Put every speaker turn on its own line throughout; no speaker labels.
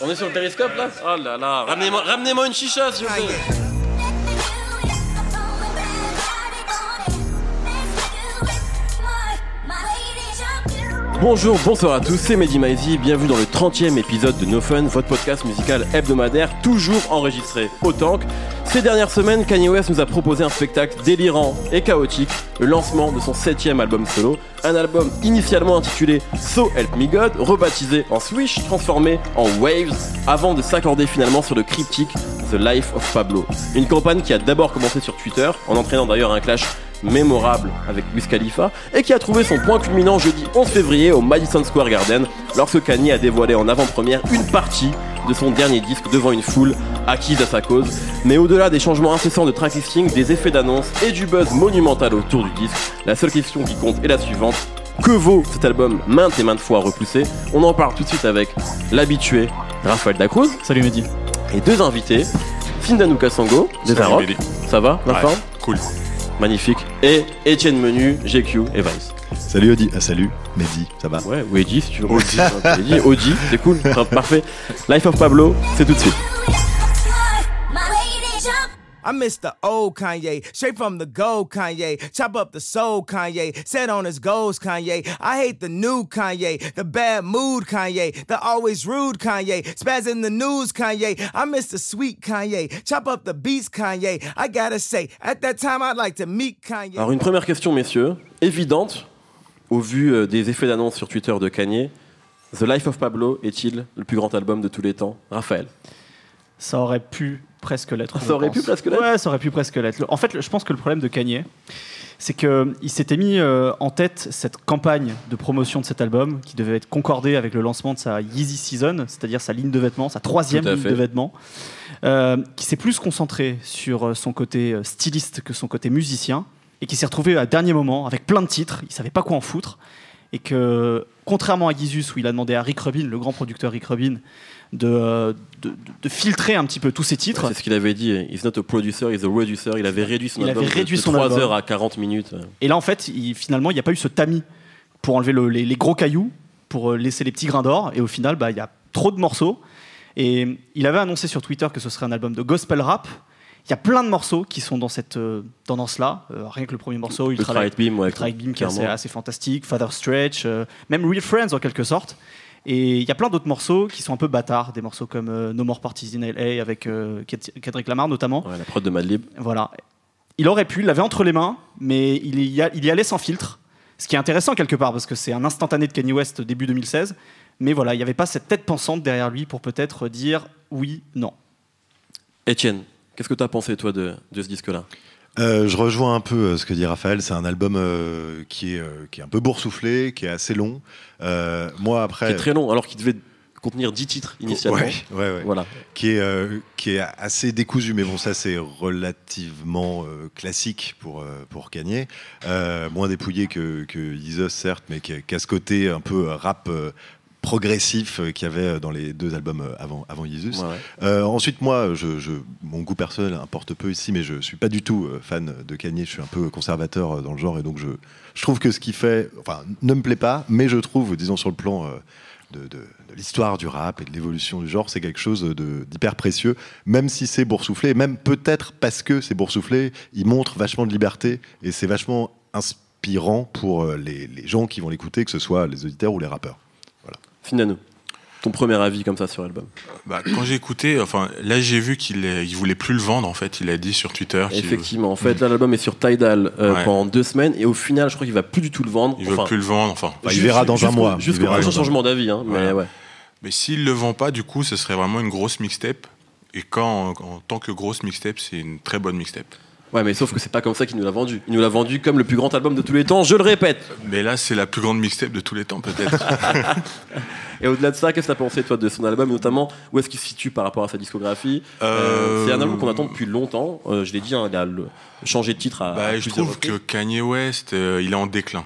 On est sur le périscope là Oh là là, ramenez-moi ramenez une chicha s'il vous plaît. Bonjour, bonsoir à tous, c'est Mehdi Maizy, bienvenue dans le 30e épisode de No Fun, votre podcast musical hebdomadaire, toujours enregistré au tank. Ces dernières semaines, Kanye West nous a proposé un spectacle délirant et chaotique, le lancement de son septième album solo, un album initialement intitulé So Help Me God, rebaptisé en Swish, transformé en Waves, avant de s'accorder finalement sur le cryptique The Life of Pablo. Une campagne qui a d'abord commencé sur Twitter, en entraînant d'ailleurs un clash mémorable avec Wiz Khalifa et qui a trouvé son point culminant jeudi 11 février au Madison Square Garden lorsque Kanye a dévoilé en avant-première une partie de son dernier disque devant une foule acquise à sa cause. Mais au-delà des changements incessants de tracklisting, des effets d'annonce et du buzz monumental autour du disque, la seule question qui compte est la suivante. Que vaut cet album maintes et maintes fois repoussé? On en parle tout de suite avec l'habitué Raphaël Dacruz.
Salut Mehdi.
Et deux invités, Findanou Kassango, des Ça va, la forme
Cool
magnifique. Et Étienne Menu, GQ et Vice.
Salut Audi, ah, salut Mehdi, ça va
Ouais, ou Eddie si tu veux. Audi, Audi, c'est cool, parfait. Life of Pablo, c'est tout de suite. I miss the old Kanye, straight from the gold Kanye. Chop up the soul Kanye, set on his goals Kanye. I hate the new Kanye, the bad mood Kanye, the always rude Kanye, spaz in the news Kanye. I miss the sweet Kanye, chop up the beats Kanye. I gotta say, at that time I'd like to meet Kanye. Alors une première question messieurs, évidente au vu euh, des effets d'annonce sur Twitter de Kanye. The Life of Pablo est-il le plus grand album de tous les temps? Raphaël
Ça aurait pu presque l'être.
Ça aurait pu presque l'être?
Ouais, ça aurait pu presque l'être. En fait, je pense que le problème de Kanye, c'est qu'il s'était mis euh, en tête cette campagne de promotion de cet album qui devait être concordée avec le lancement de sa Yeezy Season, c'est-à-dire sa ligne de vêtements, sa troisième ligne de vêtements, euh, qui s'est plus concentré sur euh, son côté styliste que son côté musicien, et qui s'est retrouvé à dernier moment avec plein de titres, il savait pas quoi en foutre, et que contrairement à Yeezus où il a demandé à Rick Rubin, le grand producteur Rick Rubin, de, de, filtrer un petit peu tous ces titres.
c'est ce qu'il avait dit. He's not a producer, he's a producer. Il avait réduit son il album avait réduit de, son 3 heures à 40 minutes.
Et là, en fait, il, finalement, il n'y a pas eu ce tamis pour enlever les, gros cailloux, pour euh, laisser les petits grains d'or. Et au final, bah, il y a trop de morceaux. Et il avait annoncé sur Twitter que ce serait un album de gospel rap. Il y a plein de morceaux qui sont dans cette euh, tendance-là. Euh, rien que le premier morceau,
Ultra, Light Beam, ouais,
Beam qui est assez, assez, fantastique, Father Stretch, même Real Friends en quelque sorte. Et il y a plein d'autres morceaux qui sont un peu bâtards, des morceaux comme euh, No More Parties in LA avec euh, Kendrick Lamar notamment.
la prod de Madlib.
Voilà. Il aurait pu, il l'avait entre les mains, mais il y, il y allait sans filtre. Ce qui est intéressant quelque part parce que c'est un instantané de Kanye West début 2016. Mais voilà, il n'y avait pas cette tête pensante derrière lui pour peut-être dire oui, non.
Etienne, qu'est-ce que tu as pensé toi de ce disque-là?
Euh, je rejoins un peu euh, ce que dit Raphaël. C'est un album euh, qui, est, qui est un peu boursouflé, qui est assez long. moi, après.
Qui est très long, alors qu'il devait contenir 10 titres initialement.
Ouais, ouais, Voilà. Qui est, qui est assez décousu, mais bon, ça c'est relativement classique pour, pour Kanye. moins dépouillé que, que certes, mais qui, qui, a ce côté un peu rap progressif euh, qu'il y avait euh, dans les deux albums euh, avant, avant Jesus. ensuite, moi, je, mon goût personnel importe peu ici, mais je suis pas du tout fan de Kanye. Je suis un peu conservateur dans le genre, et donc je, je trouve que ce qu'il fait, enfin, ne me plaît pas, mais je trouve, disons sur le plan de, de, l'histoire du rap et de l'évolution du genre, c'est quelque chose d'hyper précieux, même si c'est boursouflé, même peut-être parce que c'est boursouflé, il montre vachement de liberté et c'est vachement inspirant pour les, les gens qui vont l'écouter, que ce soit les auditeurs ou les rappeurs.
Finano, ton premier avis comme ça sur l'album
bah, Quand j'ai écouté, enfin, là j'ai vu qu'il il voulait plus le vendre en fait. Il a dit sur Twitter.
Effectivement, en fait, l'album est sur Tidal euh, pendant deux semaines et au final, je crois qu'il va plus du tout le vendre.
Il veut plus le vendre. Enfin,
bah, il verra dans un mois.
Jusqu'au prochain changement d'avis, hein, mais ouais.
Mais s'il le vend pas, du coup, ce serait vraiment une grosse mixtape. Et quand, en tant que grosse mixtape, c'est une très bonne mixtape.
Ouais, mais sauf que c'est pas comme ça qu'il nous l'a vendu. Il nous l'a vendu comme le plus grand album de tous les temps, je le répète.
Mais là, c'est la plus grande mixtape de tous les temps, peut-être.
et au-delà de ça, qu'est-ce que tu as pensé, toi, de son album, notamment où est-ce qu'il se situe par rapport à sa discographie? Euh, euh, C'est un album qu'on attend depuis longtemps. Euh, je l'ai dit, hein, il a changé de titre à.
Bah, je trouve que Kanye West, il est en déclin.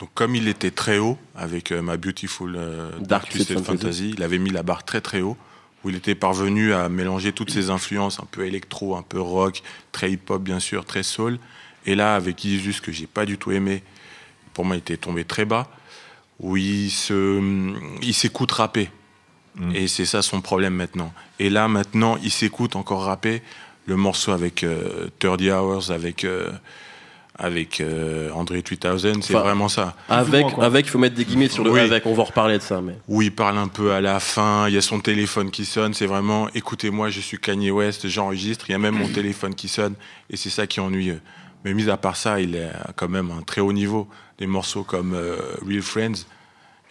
Donc, comme il était très haut avec ma Beautiful Dark, Twisted Fantasy, il avait mis la barre très très haut où il était parvenu à mélanger toutes ses influences, un peu électro, un peu rock, très hip-hop bien sûr, très soul. Et là, avec Isus, que j'ai pas du tout aimé, pour moi, il était tombé très bas, où il s'écoute rapper. Mm. Et c'est ça son problème maintenant. Et là, maintenant, il s'écoute encore rapper le morceau avec 30 Hours, avec avec euh, André 3000, c'est vraiment ça.
Avec, avec, il faut mettre des guillemets sur le avec, on va en reparler de ça. Mais...
Oui, il parle un peu à la fin, il y a son téléphone qui sonne, c'est vraiment, écoutez-moi, je suis Kanye West, j'enregistre, il y a même mon téléphone qui sonne, et c'est ça qui est ennuyeux. Mais mis à part ça, il est quand même un très haut niveau. Des morceaux comme euh, Real Friends,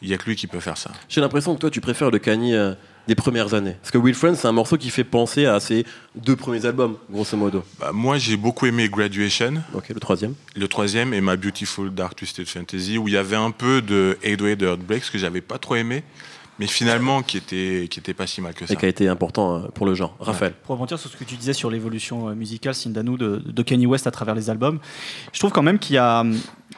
il n'y a que lui qui peut faire ça.
J'ai l'impression que toi, tu préfères le Kanye... Des premières années Parce que Will Friends, c'est un morceau qui fait penser à ses deux premiers albums, grosso modo.
Bah, moi, j'ai beaucoup aimé Graduation.
Ok, le troisième.
Le troisième et My Beautiful Dark Twisted Fantasy, où il y avait un peu de Way de Heartbreaks que j'avais pas trop aimé mais finalement qui était qui était pas si mal que ça.
Et qui a été important euh, pour le genre. Raphaël.
Pour rebondir sur ce que tu disais sur l'évolution euh, musicale, Sindanu, de, de, Kanye West à travers les albums, je trouve quand même qu'il y a,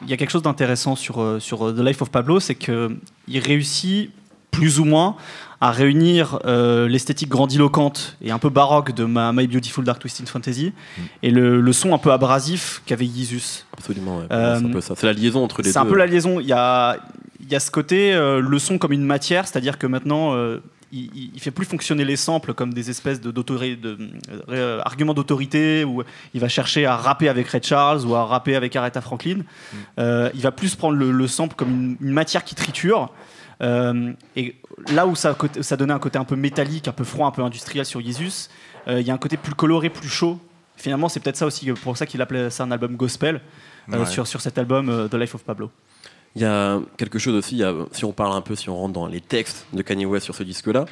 il y a quelque chose d'intéressant sur, euh, sur The Life of Pablo, c'est qu'il réussit plus ou moins à réunir euh, l'esthétique grandiloquente et un peu baroque de ma My Beautiful Dark Twisted Fantasy mm. et le, son un peu abrasif qu'avait Yeezus.
Absolument, c'est un peu ça. C'est la liaison entre les deux.
C'est un peu la liaison. Il y a, y a ce côté, euh, le son comme une matière, c'est-à-dire que maintenant, euh, il, il, fait plus fonctionner les samples comme des espèces de, d'arguments d'autorité où il va chercher à rapper avec Ray Charles ou à rapper avec Aretha Franklin. Mm. il va plus prendre le, sample comme une, une, matière qui triture euh, et là où ça, ça, donnait un côté un peu métallique, un peu froid, un peu industriel sur Jesus, euh, il y a un côté plus coloré, plus chaud. Finalement, c'est peut-être ça aussi pour ça qu'il appelait ça un album gospel euh, sur, sur cet album The Life of Pablo.
Il y a quelque chose aussi, si on parle un peu, si on rentre dans les textes de Kanye West sur ce disque-là,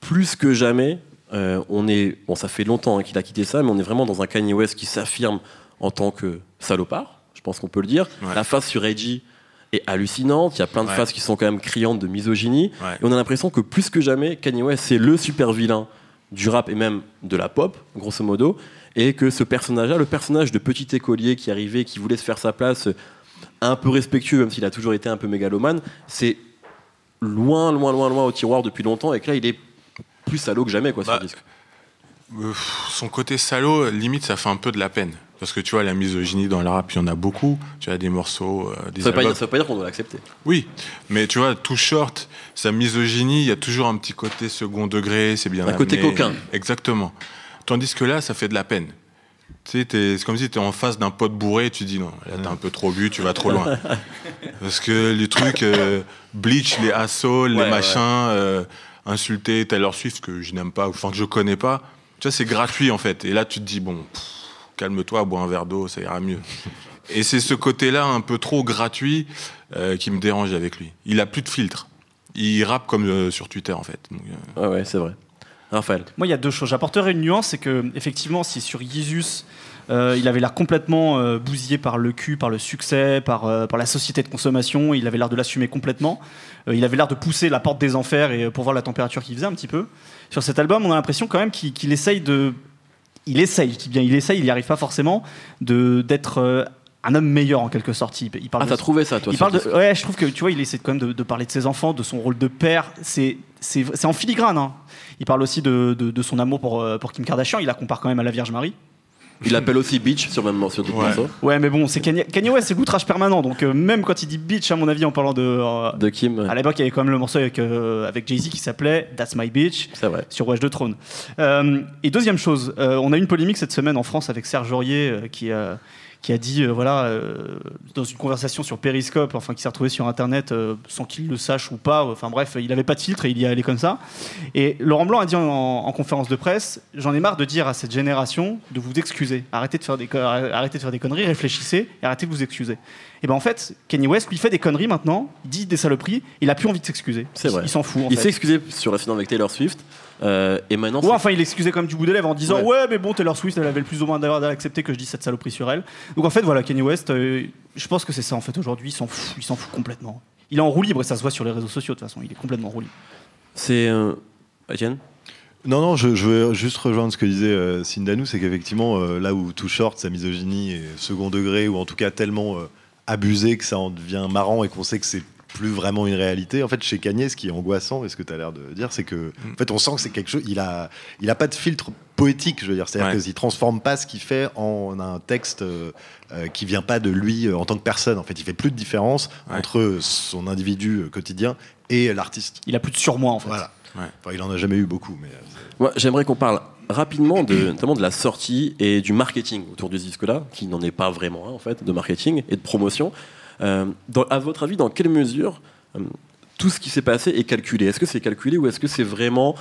plus que jamais, on est, bon, ça fait longtemps hein, qu'il a quitté ça, mais on est vraiment dans un Kanye West qui s'affirme en tant que salopard, je pense qu'on peut le dire. La face sur Reggie, est hallucinante. Il y a plein de phases qui sont quand même criantes de misogynie. Et on a l'impression que plus que jamais, Kanye West, c'est le super vilain du rap et même de la pop, grosso modo. Et que ce personnage-là, le personnage de petit écolier qui arrivait, qui voulait se faire sa place, un peu respectueux, même s'il a toujours été un peu mégalomane, c'est loin, loin, loin, loin au tiroir depuis longtemps. Et que là, il est plus salaud que jamais, quoi, sur le bah, disque.
Euh, son côté salaud, limite, ça fait un peu de la peine. Parce que tu vois, la misogynie dans le rap, il y en a beaucoup. Tu as des morceaux. Euh, des
ça ne veut, pas dire qu'on doit l'accepter.
Oui, mais tu vois, tout short, sa misogynie, il y a toujours un petit côté second degré, c'est bien.
Un côté coquin.
Exactement. Tandis que là, ça fait de la peine. Tu sais, c'est comme si tu es en face d'un pote bourré et tu dis non, là t'es un peu trop bu, tu vas trop loin. Parce que les trucs, euh, Bleach, les assauts, les machins, euh, insulter Taylor Swift que je n'aime pas, enfin que je connais pas, tu vois, c'est gratuit en fait. Et là, tu te dis bon calme-toi, bois un verre d'eau, ça ira mieux. Et c'est ce côté-là un peu trop gratuit euh, qui me dérange avec lui. Il a plus de filtre. Il rappe comme euh, sur Twitter en fait.
Euh, ouais, c'est vrai. Raphaël.
Moi, il y a deux choses. J'apporterai une nuance, c'est que effectivement, si sur Jesus, il avait l'air complètement bousillé par le cul, par le succès, par, par la société de consommation, il avait l'air de l'assumer complètement. il avait l'air de pousser la porte des enfers et pour voir la température qu'il faisait un petit peu. Sur cet album, on a l'impression quand même qu'il essaye de il essaye, bien, il essaye, il n'y arrive pas forcément de d'être euh, un homme meilleur en quelque sorte. Il,
parle ah, t'as trouvé ça, toi
il parle de, Ouais, je trouve que tu vois, il essaie quand même de, parler de ses enfants, de son rôle de père. C'est en filigrane. Hein. Il parle aussi de, de, son amour pour, euh, pour Kim Kardashian. Il la compare quand même à la Vierge Marie.
Il l'appelle aussi bitch sur même morceau de
ouais. ouais, mais bon, c'est Kanye, West, c'est l'outrage permanent. Donc euh, même quand il dit bitch, à mon avis, en parlant de
de Kim,
à l'époque, il y avait quand même le morceau avec avec Jay Z qui s'appelait That's My Bitch
vrai.
sur Watch de Trône. et deuxième chose, on a eu une polémique cette semaine en France avec Serge Aurier qui qui a dit, euh, voilà, euh, dans une conversation sur Periscope, enfin qui s'est retrouvé sur Internet euh, sans qu'il le sache ou pas, enfin bref, il n'avait pas de filtre et il y allait comme ça. Et Laurent Blanc a dit en, conférence de presse, j'en ai marre de dire à cette génération de vous excuser, arrêtez de faire des, arrêtez de faire des conneries, réfléchissez et arrêtez de vous excuser. Et ben en fait, Kenny West lui fait des conneries maintenant, il dit des saloperies, il a plus envie de s'excuser.
C'est vrai.
Il s'en fout.
il s'est excusé sur la finale avec Taylor Swift. Euh, et maintenant,
ouais, enfin, il excusait comme du bout des lèvres en disant ouais. mais bon, Taylor Swift, elle avait le plus ou moins d'avoir d'accepter que je dise cette saloperie sur elle. Donc en fait, voilà, Kanye West, euh, je pense que c'est ça en fait aujourd'hui. Il s'en fout, il s'en fout complètement. Il est en roue libre et ça se voit sur les réseaux sociaux de toute façon. Il est complètement en roue libre.
C'est euh... Etienne.
Non, non, je, veux juste rejoindre ce que disait euh, Sindanou, c'est qu'effectivement, là où tout short, sa misogynie est second degré, ou en tout cas tellement abusé que ça en devient marrant et qu'on sait que c'est plus vraiment une réalité. En fait, chez Kanye, ce qui est angoissant, et ce que tu as l'air de dire, c'est que,
Mm.
en fait, on sent que c'est quelque chose. Il a, il a pas de filtre poétique, je veux dire. C'est-à-dire
Ouais.
qu'il transforme pas ce qu'il fait en un texte euh, euh, qui vient pas de lui euh, en tant que personne. En fait, il fait plus de différence
Ouais.
entre son individu euh, quotidien et l'artiste.
Il a plus de surmoi en fait.
Voilà.
Ouais.
Enfin, il en a jamais eu beaucoup, mais.
j'aimerais qu'on parle rapidement de, notamment de la sortie et du marketing autour de ce disque-là, qui n'en est pas vraiment un, en fait, de marketing et de promotion. Euh, dans- à votre avis, dans quelle mesure euh, tout ce qui s'est passé est calculé? Est-ce que c'est calculé ou est-ce que c'est vraiment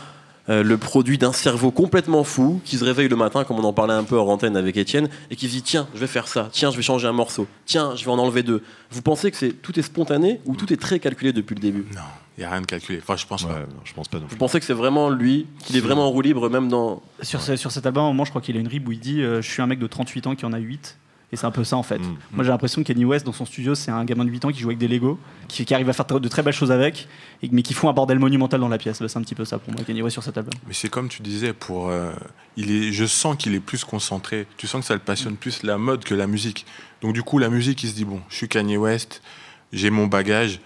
euh, le produit d'un cerveau complètement fou qui se réveille le matin, comme on en parlait un peu en antenne avec Étienne, et qui se dit tiens, je vais faire ça, tiens, je vais changer un morceau, tiens, je vais en enlever deux? Vous pensez que c'est tout est spontané ou tout est très calculé depuis le début?
Non, il n'y a rien de calculé. Enfin, je pense
Ouais,
pas.
non, je pense pas non
Vous
plus.
pensez que c'est vraiment lui, qu'il est vraiment en roue libre, même dans
Sur, ce- sur cet album, à un moment, je crois qu'il a une rib où il dit euh, Je suis un mec de 38 ans qui en a 8. Et c'est un peu ça en fait.
Mm.
Moi j'ai l'impression que Kanye West dans son studio c'est un gamin de 8 ans qui joue avec des Lego, qui, qui arrive à faire de très belles choses avec, et, mais qui font un bordel monumental dans la pièce. Bah, c'est un petit peu ça pour moi, Kanye West sur cet album.
Mais c'est comme tu disais, pour, euh, il est, je sens qu'il est plus concentré. Tu sens que ça le passionne plus la mode que la musique. Donc du coup, la musique, il se dit, bon, je suis Kanye West, j'ai mon bagage,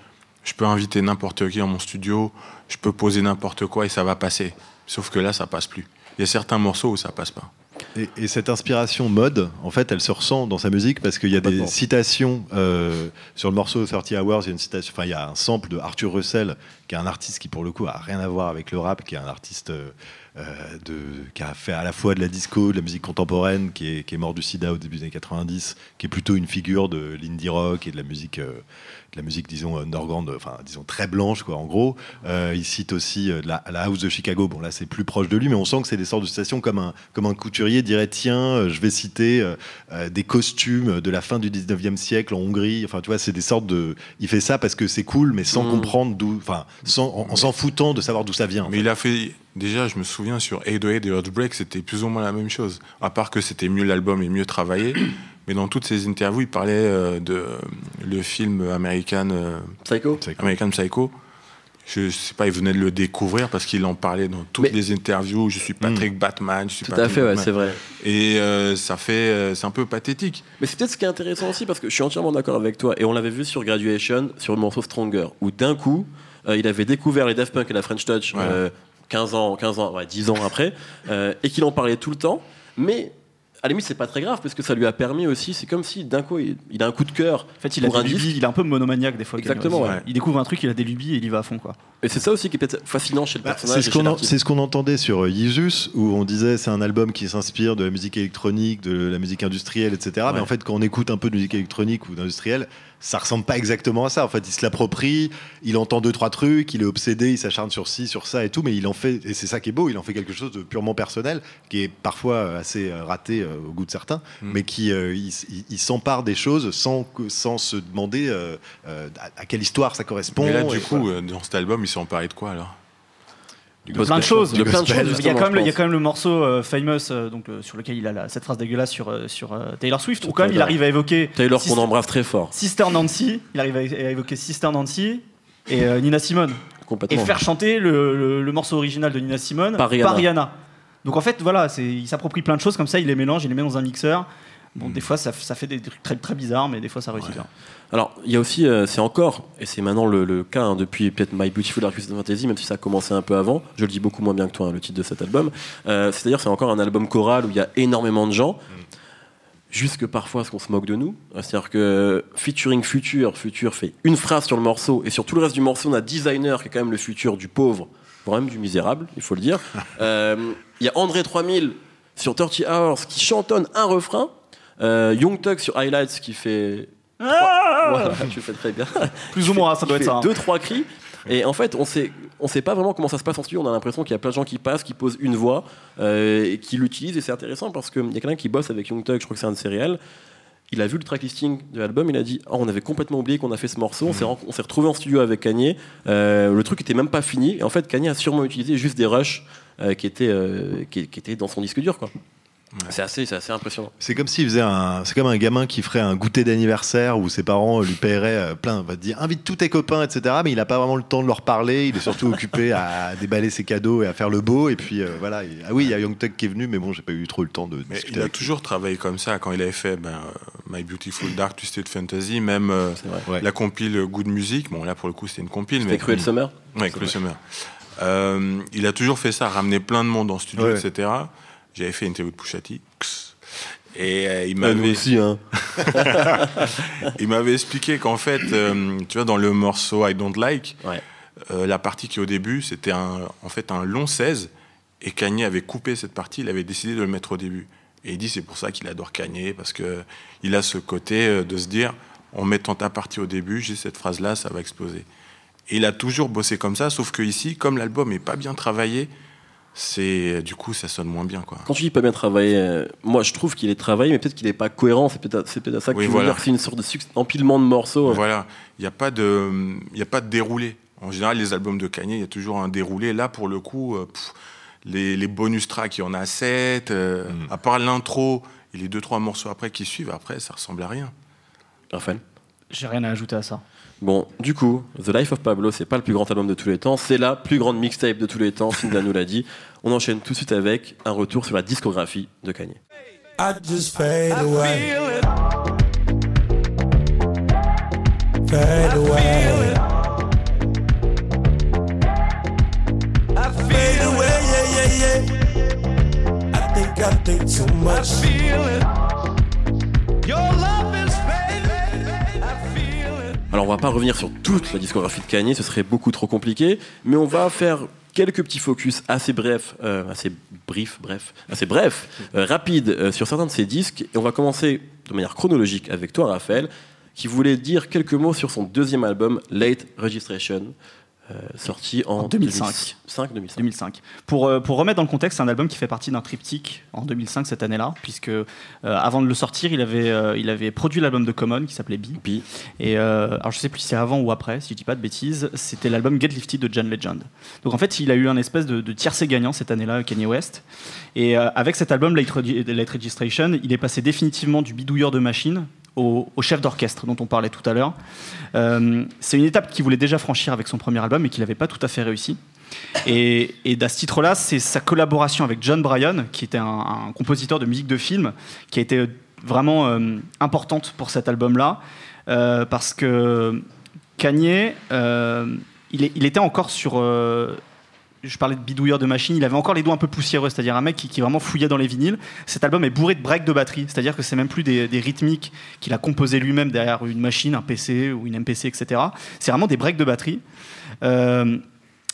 je peux inviter n'importe qui dans mon studio, je peux poser n'importe quoi et ça va passer. Sauf que là, ça passe plus. Il y a certains morceaux où ça passe pas.
Et, et cette inspiration mode, en fait, elle se ressent dans sa musique parce qu'il y a des citations euh, sur le morceau 30 Hours. Il y a une citation, enfin, il y a un sample de Arthur Russell, qui est un artiste qui, pour le coup, a rien à voir avec le rap, qui est un artiste euh, de, qui a fait à la fois de la disco, de la musique contemporaine, qui est, qui est mort du sida au début des années 90, qui est plutôt une figure de l'indie rock et de la musique, euh, de la musique, disons, underground, enfin, disons, très blanche, quoi, en gros. Euh, il cite aussi euh, la, la House de Chicago. Bon, là, c'est plus proche de lui, mais on sent que c'est des sortes de citations comme un, comme un couturier dirait tiens, euh, je vais citer euh, euh, des costumes de la fin du 19e siècle en Hongrie. Enfin, tu vois, c'est des sortes de. Il fait ça parce que c'est cool, mais sans
Mm.
comprendre d'où. Enfin, sans, en, en s'en foutant de savoir d'où ça vient. en
Mais
fait.
il a fait, déjà, je me souviens sur 808 et Heartbreak, c'était plus ou moins la même chose. À part que c'était mieux l'album et mieux travaillé. Mais dans toutes ses interviews, il parlait euh, de euh, le film American, euh,
Psycho
American Psycho. Je sais pas, il venait de le découvrir parce qu'il en parlait dans toutes
Mais-
les interviews. Je suis Patrick Batman, je suis
Tout à
Patrick
fait, ouais,
Batman.
c'est vrai.
Et euh, ça fait, euh, c'est un peu pathétique.
Mais c'est peut-être ce qui est intéressant aussi parce que je suis entièrement d'accord avec toi et on l'avait vu sur Graduation sur le morceau Stronger où d'un coup euh, il avait découvert les Daft Punk et la French Touch
Ouais.
euh, 15 ans, 15 ans, ouais, 10 ans après euh, et qu'il en parlait tout le temps. Mais à la limite c'est pas très grave parce que ça lui a permis aussi. C'est comme si d'un coup il, il a un coup de cœur
En fait, il a
Pour
des
un disque.
lubies, il est un peu monomaniaque des fois.
Exactement,
ouais.
Il découvre un truc, il a des lubies et il y va à fond quoi.
et c'est ça aussi qui est peut-être fascinant chez le
Bah,
personnage.
c'est ce qu'on en-
l'artiste.
c'est ce qu'on entendait sur euh, Yeezus, où on disait c'est un album qui s'inspire de la musique électronique, de la musique industrielle, etc. Mais en fait, quand on écoute un peu de musique électronique ou d'industriel, ça ressemble pas exactement à ça. En fait, il se l'approprie, il entend deux trois trucs, il est obsédé, il s'acharne sur ci, sur ça et tout, mais il en fait, et c'est ça qui est beau, il en fait quelque chose de purement personnel, qui est parfois euh, assez euh, raté euh, au goût de certains,
Mm.
mais qui euh, il, s- il- il s'empare des choses sans sans se demander euh, à, à quelle histoire ça correspond.
Mais là, du coup,
voilà.
dans cet album, il s'est emparé de quoi alors?
Du
plein de choses.
De plein de choses.
Il y, a quand même, le- il y a
pense.
quand même le morceau euh, Famous, euh, donc, euh, sur lequel il a la- cette phrase dégueulasse sur, sur Taylor Swift, où quand même il arrive à évoquer
Taylor
Sister,
qu'on embrasse très fort,
Sister Nancy, il arrive à, à évoquer Sister Nancy et Nina Simone, et faire chanter le, le- le morceau original de Nina Simone
Par Rihanna.
Donc en fait, voilà, il s'approprie plein de choses comme ça, il les mélange, il les met dans un mixeur. Bon,
Mm.
des fois, ça, ça fait des trucs très, très bizarres, mais des fois, ça réussit
Ouais.
bien.
Alors, il y a aussi, euh, c'est encore, et c'est maintenant le, le cas hein, depuis peut-être My Beautiful Dark Fantasy, même si ça a commencé un peu avant, je le dis beaucoup moins bien que toi, hein, le titre de cet album. Euh, C'est-à-dire, c'est encore un album choral où il y a énormément de gens, jusque parfois ce qu'on se moque de nous. C'est-à-dire que featuring Future, Future fait une phrase sur le morceau, et sur tout le reste du morceau, on a Designer, qui est quand même le futur du pauvre, voire même du misérable, il faut le dire. Euh, Il y a André 3000 sur 30 Hours qui chantonne un refrain. Euh, Young Thug sur Highlights qui fait voilà, tu fais très bien.
Plus ou moins, ça doit être ça. hein.
Deux, trois cris. Et en fait, on sait, on sait pas vraiment comment ça se passe en studio. On a l'impression qu'il y a plein de gens qui passent, qui posent une voix euh, et qui l'utilisent. Et c'est intéressant parce qu'il y a quelqu'un qui bosse avec Young Thug, je crois que c'est un de ses réels. Il a vu le tracklisting de l'album, il a dit oh, on avait complètement oublié qu'on a fait ce morceau. On s'est on s'est retrouvé en studio avec Kanye. Euh, le truc était même pas fini. Et en fait, Kanye a sûrement utilisé juste des rushs euh, qui, étaient, qui, qui étaient dans son disque dur. quoi. C'est assez, c'est assez impressionnant.
C'est comme s'il faisait un, c'est comme un gamin qui ferait un goûter d'anniversaire où ses parents lui paieraient euh, plein, va te dire invite tous tes copains, etc. Mais il n'a pas vraiment le temps de leur parler. Il est surtout occupé à déballer ses cadeaux et à faire le beau. Et puis euh, voilà. Et- ah oui, il y a Young Thug qui est venu, mais bon, j'ai pas eu trop le temps de
Mais
discuter.
il a
avec lui.
toujours travaillé comme ça. Quand il avait fait ben, euh, My Beautiful Dark Twisted Fantasy, même euh, la compile Good Music. Bon, là pour le coup, c'était une compile.
C'était Cruel Summer
Oui, Cruel Summer. Euh, il a toujours fait ça, ramener plein de monde en studio, etc. J'avais fait une interview de Pushati. Et euh, il m'avait
aussi, hein.
il m'avait expliqué qu'en fait, tu vois, dans le morceau I Don't Like, la partie qui au début, c'était en fait un long 16, et Kanye avait coupé cette partie, il avait décidé de le mettre au début. Et il dit c'est pour ça qu'il adore Kanye, parce qu'il a ce côté euh, de se dire, en mettant ta partie au début, j'ai cette phrase-là, ça va exploser. Et il a toujours bossé comme ça, sauf que ici, comme l'album n'est pas bien travaillé, c'est du coup ça sonne moins bien quoi.
Quand tu dis pas bien travaillé, euh, moi je trouve qu'il est travaillé, mais peut-être qu'il n'est pas cohérent. C'est peut-être c'est peut-être ça que tu veux dire. C'est une sorte de empilement de morceaux.
Voilà, il n'y a pas de il a pas de déroulé. En général, les albums de Kanye, il y a toujours un déroulé. Là, pour le coup, euh, les, bonus tracks, il y en a 7. Euh, mm. À part l'intro et les 2-3 morceaux après qui suivent, après, ça ressemble à rien.
Raphaël?
J'ai rien à ajouter à ça.
Bon, du coup, The Life of Pablo, c'est pas le plus grand album de tous les temps, c'est la plus grande mixtape de tous les temps, Cinda nous l'a dit. On enchaîne tout de suite avec un retour sur la discographie de Kanye. I just fade away. Fade away. Alors on va pas revenir sur toute la discographie de Kanye, ce serait beaucoup trop compliqué, mais on va faire quelques petits focus assez brefs, euh, assez briefs, bref, assez bref, euh, rapides euh, sur certains de ses disques. Et on va commencer de manière chronologique avec toi, Raphaël, qui voulait dire quelques mots sur son deuxième album, Late Registration. Euh, sorti en,
2005. 2005. Pour, euh, pour remettre dans le contexte, c'est un album qui fait partie d'un triptyque en 2005 cette année-là, puisque euh, avant de le sortir, il avait, il avait produit l'album de Common qui s'appelait B. Et alors je sais plus si c'est avant ou après, si je dis pas de bêtises, c'était l'album Get Lifted de John Legend. Donc en fait, il a eu un espèce de, de tiercé gagnant cette année-là, Kanye West. Et avec cet album Late, Registration, il est passé définitivement du bidouilleur de machine au, chef d'orchestre dont on parlait tout à l'heure. Euh, c'est une étape qu'il voulait déjà franchir avec son premier album et qu'il n'avait pas tout à fait réussi. Et, et à ce titre-là, c'est sa collaboration avec John Bryan, qui était un, compositeur de musique de film, qui a été vraiment euh, importante pour cet album-là, euh, parce que Kanye, il, il, était encore sur je parlais de bidouilleur de machine, il avait encore les doigts un peu poussiéreux, c'est-à-dire un mec qui, vraiment fouillait dans les vinyles. Cet album est bourré de breaks de batterie, c'est-à-dire que c'est même plus des, rythmiques qu'il a composé lui-même derrière une machine, un PC ou une MPC, etc. C'est vraiment des breaks de batterie. Euh,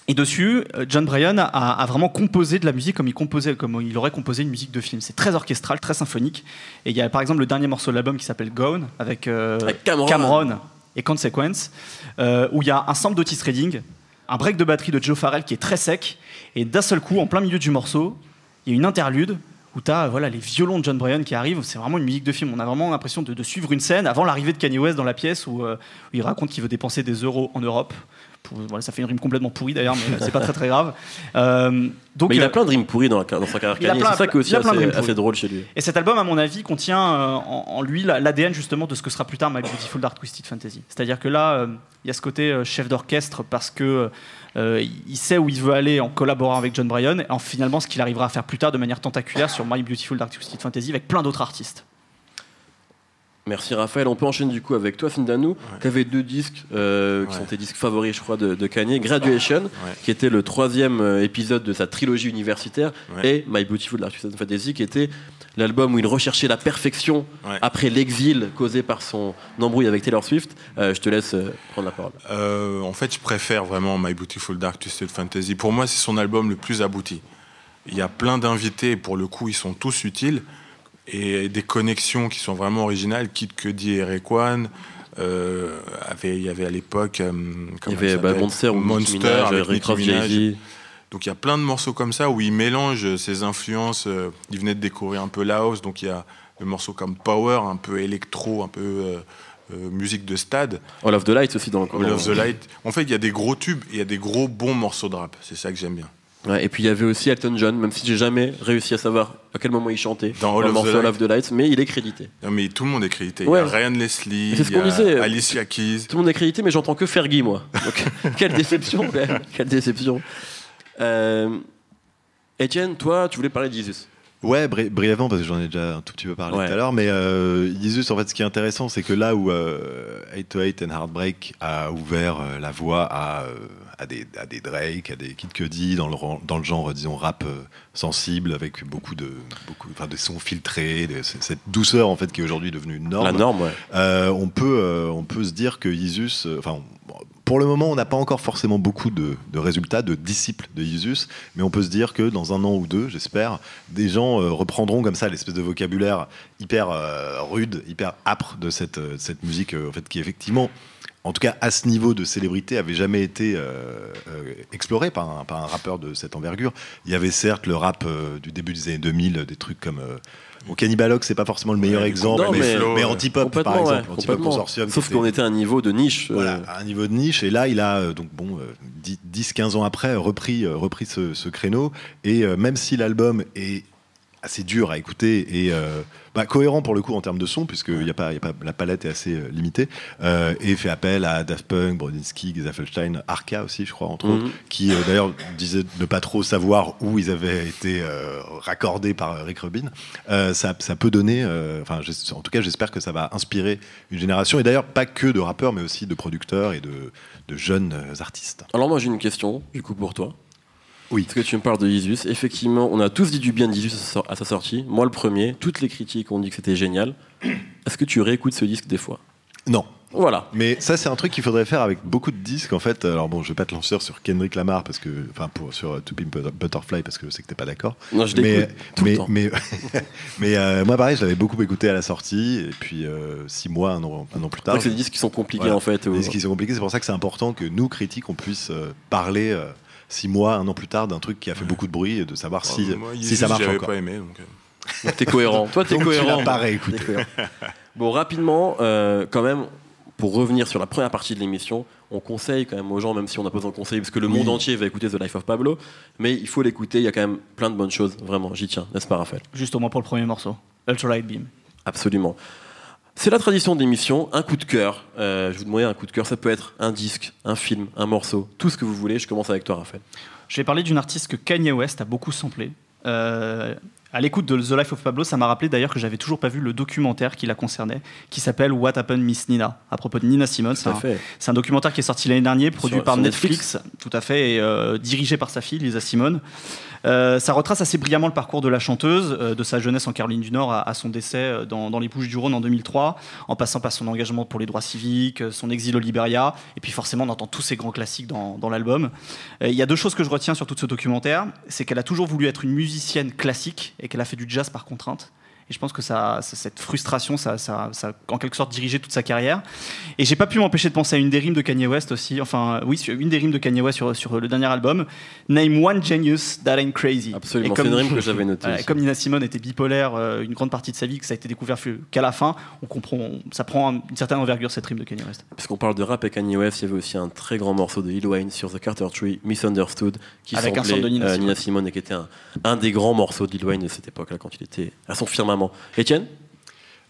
et dessus, John Bryan a, vraiment composé de la musique comme il, composait, comme il aurait composé une musique de film. C'est très orchestral, très symphonique. Et il y a par exemple le dernier morceau de l'album qui s'appelle Gone avec, euh, Cameron. et Consequence, euh, où il y a un sample d'Otis Redding un break de batterie de Joe Farrell qui est très sec, et d'un seul coup, en plein milieu du morceau, il y a une interlude où tu as voilà, les violons de John Bryan qui arrivent. C'est vraiment une musique de film. On a vraiment l'impression de, suivre une scène avant l'arrivée de Kanye West dans la pièce où, euh, où il raconte qu'il veut dépenser des euros en Europe voilà, ça fait une rime complètement pourrie d'ailleurs, mais c'est pas très très grave.
Euh, donc, mais il a euh, plein de rimes pourries dans, dans sa carrière. C'est ça qui est aussi assez, drôle chez lui.
Et cet album, à mon avis, contient euh, en, lui l'ADN justement de ce que sera plus tard My Beautiful Dark Twisted Fantasy. C'est-à-dire que là, il y a ce côté chef d'orchestre parce que il sait où il veut aller en collaborant avec John Bryan, et en, finalement ce qu'il arrivera à faire plus tard de manière tentaculaire sur My Beautiful Dark Twisted Fantasy avec plein d'autres artistes.
Merci Raphaël. On peut enchaîner du coup avec toi, Findanou, qui avait deux disques euh, qui sont tes disques favoris, je crois, de, Kanye. Graduation, qui était le troisième euh, épisode de sa trilogie universitaire, et My Beautiful Dark Fantasy, qui était l'album où il recherchait la perfection après l'exil causé par son embrouille avec Taylor Swift. Euh, je te laisse prendre la parole.
en fait, je préfère vraiment My Beautiful Dark Twisted Fantasy. Pour moi, c'est son album le plus abouti. Il y a plein d'invités, et pour le coup, ils sont tous utiles et des connexions qui sont vraiment originales. Kid Cudi et Rayquan. Euh, avait, il y avait à l'époque. Euh,
il y avait bah, Monster, Monster Minaj,
Donc il y a plein de morceaux comme ça où il mélange ses influences. Euh, il venait de découvrir un peu la house, donc il y a des morceaux comme Power, un peu électro, un peu euh, musique de stade.
All of the Light aussi dans le
All of the Light. En fait, il y a des gros tubes et il y a des gros bons morceaux de rap. C'est ça que j'aime bien
et puis il y avait aussi Elton John, même si j'ai jamais réussi à savoir à quel moment il chantait dans, All of the Lights, mais il est crédité.
Non, mais tout le monde est crédité. Il y a Ryan Leslie, il y a Alicia Keys.
Tout le monde est crédité, mais j'entends que Fergie, moi. Donc, quelle déception, Quelle déception. Euh, Etienne, toi, tu voulais parler de Jesus
Ouais, brièvement, parce que j'en ai déjà un tout petit peu parlé tout à l'heure, mais euh, Isus, en fait, ce qui est intéressant, c'est que là où euh, 808 and Heartbreak a ouvert euh, la voie à, euh, à, des, à des Drake, à des Kid Cudi, dans le, dans le genre, disons, rap sensible, avec beaucoup de, beaucoup, enfin, des sons filtrés, cette douceur, en fait, qui est aujourd'hui devenue une norme.
La norme, ouais.
on, peut, on peut se dire que Isus, enfin, pour le moment, on n'a pas encore forcément beaucoup de, résultats, de disciples de Jesus, mais on peut se dire que dans un an ou deux, j'espère, des gens euh, reprendront comme ça l'espèce de vocabulaire hyper euh, rude, hyper âpre de cette, euh, cette musique, en fait, qui effectivement, en tout cas à ce niveau de célébrité, avait jamais été exploré par un, par un, rappeur de cette envergure. Il y avait certes le rap du début des années 2000, des trucs comme Bon, Cannibalogue, c'est pas forcéement le meilleur exemple, mais, mais, Antipop, par exemple.
Antipop Consortium. Sauf qu'on était à un niveau de niche.
Voilà, euh. à un niveau de niche. Et là, il a, euh, donc bon, 10-15 euh, ans après, repris, repris ce, ce créneau. Et même si l'album est assez dur à écouter et euh, bah, cohérent pour le coup en termes de son, puisque y a pas, y a pas, la palette est assez euh, limitée, euh, et fait appel à Daft Punk, Brodinski, Gezafelstein, Arca aussi, je crois, entre autres, mhm. qui d'ailleurs disaient ne pas trop savoir où ils avaient été raccordés par Rick Rubin. Ça, ça, peut donner, enfin, en tout cas, j'espère que ça va inspirer une génération, et d'ailleurs, pas que de rappeurs, mais aussi de producteurs et de, de jeunes artistes.
Alors, moi, j'ai une question, du coup, pour toi.
Oui.
Parce que tu me parles de Isus. Effectivement, on a tous dit du bien d'Isus à sa sortie. Moi, le premier. Toutes les critiques ont dit que c'était génial. Est-ce que tu réécoutes ce disque des fois?
Non.
Voilà.
Mais ça, c'est un truc qu'il faudrait faire avec beaucoup de disques, en fait. Alors bon, je vais pas te lancer sur Kendrick Lamar parce que, enfin, pour sur uh, To Pimp Butterfly parce que je sais que t'es pas d'accord.
Non, je
mais,
tout
mais,
le temps.
mais, mais euh, moi, pareil, je l'avais beaucoup écouté à la sortie et puis euh, six mois, un an, un an plus tard.
C'est des disques qui sont compliqués en fait.
Des disques qui sont compliqués. C'est pour ça que c'est important que nous critiques, on puisse euh, parler six mois, un an plus tard d'un truc qui a fait beaucoup de bruit et de savoir oh, si, si ça marche encore.
pas aimé donc.
Euh. t'es cohérent. Toi t'es cohérent.
pareil,
Bon rapidement, euh, quand même, pour revenir sur la première partie de l'émission, on conseille quand même aux gens, même si on n'a pas besoin de conseiller, parce que le monde entier va écouter The Life of Pablo, mais il faut l'écouter. Il y a quand même plein de bonnes choses, vraiment. J'y tiens, n'est-ce pas, Raphaël?
Juste au moins pour le premier morceau, Ultralight Beam.
Absolument. C'est la tradition de l'émission, un coup de cœur. Euh, je vous demandais un coup de cœur, ça peut être un disque, un film, un morceau, tout ce que vous voulez. Je commence avec toi, Raphaël.
Je vais parler d'une artiste que Kanye West a beaucoup samplé. Euh, à l'écoute de The Life of Pablo, ça m'a rappelé d'ailleurs que j'avais toujours pas vu le documentaire qui la concernait, qui s'appelle What Happened Miss Nina, à propos de Nina Simone. C'est un, documentaire qui est sorti l'année dernière, produit par Netflix, tout à fait, et euh, dirigé par sa fille, Lisa Simone. Euh, ça retrace assez brillamment le parcours de la chanteuse, euh, de sa jeunesse en Caroline du Nord à, son décès dans, les Bouches du Rhône en 2003, en passant par son engagement pour les droits civiques, son exil au Liberia, et puis forcément on entend tous ces grands classiques dans, dans l'album. Il y a deux choses que je retiens sur tout ce documentaire, c'est qu'elle a toujours voulu être une musicienne classique et qu'elle a fait du jazz par contrainte. Et je pense que ça, cette frustration, ça, ça, ça, a en quelque sorte dirigé toute sa carrière. Et j'ai pas pu m'empêcher de penser à une des rimes de Kanye West aussi. Enfin, oui, une des rimes de Kanye West sur, sur le dernier album. Name one genius that ain't crazy.
Absolument, c'est une rime que j'avais notée.
comme Nina Simone était bipolaire euh, une grande partie de sa vie, que ça a été découvert qu'à la fin, on comprend, ça prend une certaine envergure cette rime de Kanye West.
Puisqu'on parle de rap et Kanye West, il y avait aussi un très grand morceau de Lil Wayne sur The Carter Tree, Misunderstood, qui
Avec un de Nina,
euh, Nina, Simone et qui était un, un des grands morceaux de Lil Wayne de cette époque-là, quand il était à son firmament. Etienne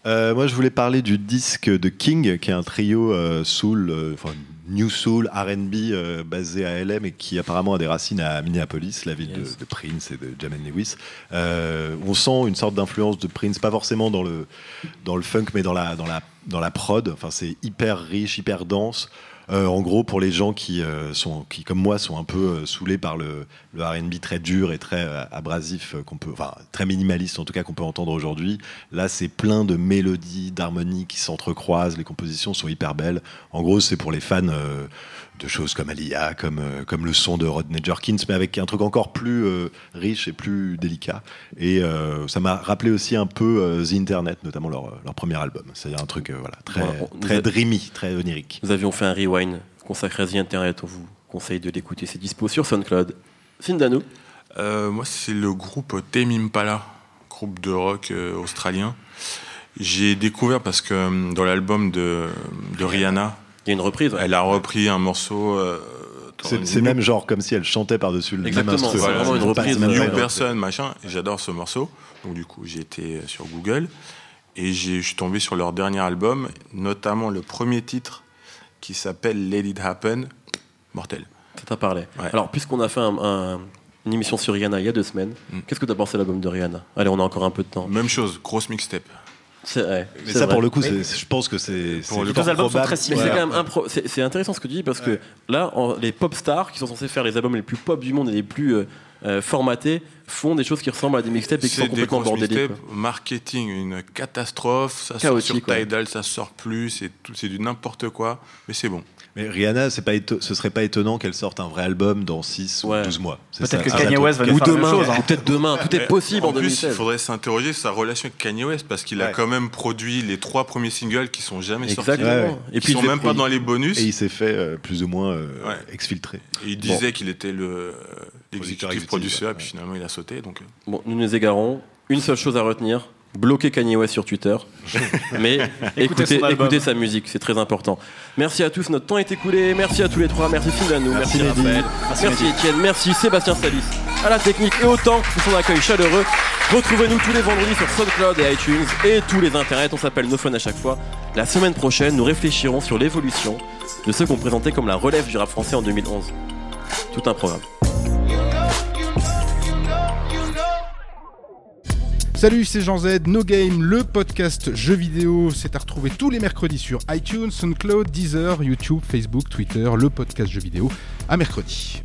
euh, moi, je voulais parler du disque de King, qui est un trio euh, soul, euh, enfin new soul, R&B basé à LM et qui apparemment a des racines à Minneapolis, la ville de, Prince et de Jamel Lewis. on sent une sorte d'influence de Prince, pas forcément dans le dans le funk, mais dans la dans la dans la prod. Enfin, c'est hyper riche, hyper dense. Euh, en gros, pour les gens qui, euh, sont, qui, comme moi, sont un peu euh, saoulés par le, le RB très dur et très abrasif, qu'on peut, enfin, très minimaliste en tout cas, qu'on peut entendre aujourd'hui, là, c'est plein de mélodies, d'harmonies qui s'entrecroisent, les compositions sont hyper belles. En gros, c'est pour les fans de choses comme Alia, comme, euh, comme le son de Rodney Jerkins, mais avec un truc encore plus euh, riche et plus délicat. Et euh, ça m'a rappelé aussi un peu The Internet, notamment leur, leur premier album. C'est-à-dire un truc voilà, très, très dreamy, très onirique.
Nous avions fait un rewind consacré à The Internet. On vous conseille de l'écouter. C'est dispo sur SoundCloud. Sindano
Moi, c'est le groupe Tame Impala, groupe de rock australien. J'ai découvert parce que dans l'album de, de Rihanna,
il y a une reprise.
Elle a repris un morceau. Euh,
c'est même genre comme si elle chantait par-dessus le
Exactement,
même
instrument. C'est vraiment une reprise.
New Person, machin. J'adore ce morceau. Donc du coup, j'ai été sur Google et je suis tombé sur leur dernier album, notamment le premier titre qui s'appelle Let It Happen. Mortel.
Ça t'a parlé. Alors, puisqu'on a fait un, une émission sur Rihanna il y a deux semaines.
Mm.
Qu'est-ce que tu as pensé de l'album de Rihanna? Allez, on a encore un peu de temps.
Même chose, grosse mixtape.
C'est vrai.
Mais ça,
vrai.
pour le coup, je pense que c'est.
Pour
c'est
le
deux albums sont très
Mais
similaires.
c'est quand même impro- intéressant ce que tu dis parce que là, en- les pop stars qui sont censés faire les albums les plus pop du monde et les plus euh, euh, formatés font des choses qui ressemblent à des mixtapes et qui sont
C'est des
complètement bordéliques.
mixtapes, marketing, une catastrophe. Ça sort
Chaotique,
sur
ouais.
Tidal, ça sort plus, c'est du n'importe quoi, mais c'est bon.
Mais Rihanna, c'est pas éto- ce serait pas étonnant qu'elle sorte un vrai album dans 6
Ouais.
ou 12 mois. C'est
Peut-être que
c'est
Kanye West va nous
Ou
faire
demain,
chose, hein.
ou peut-être demain, tout est possible en,
en plus,
2016.
il faudrait s'interroger sur sa relation avec Kanye West parce qu'il a quand même produit les trois premiers singles qui sont jamais
Exactement.
sortis.
Ouais, ouais.
Et puis
sont
il
même pas dans les bonus.
Et il s'est fait euh, plus ou moins euh,
Ouais.
exfiltrer.
Et il disait qu'il était le euh, l'exécutif
exécutif,
producteur,
ouais.
et puis finalement il a sauté. Donc, euh,
Bon, nous nous égarons. Une seule chose à retenir bloquer Kanye West sur Twitter. Mais écoutez, sa musique, c'est très important. Merci à tous, notre temps est écoulé. Merci à tous les trois. Merci Sylvanou, merci,
Merci
Raphaël, merci, Étienne, merci Sébastien Salis à la technique et autant pour son accueil chaleureux. Retrouvez-nous tous les vendredis sur SoundCloud et iTunes et tous les internets. On s'appelle No Fun à chaque fois. La semaine prochaine, nous réfléchirons sur l'évolution de ceux qu'on présentait comme la relève du rap français en 2011. Tout un programme.
Salut, c'est Jean Z, No Game, le podcast jeux vidéo. C'est à retrouver tous les mercredis sur iTunes, SoundCloud, Deezer, YouTube, Facebook, Twitter, le podcast jeux vidéo. À mercredi.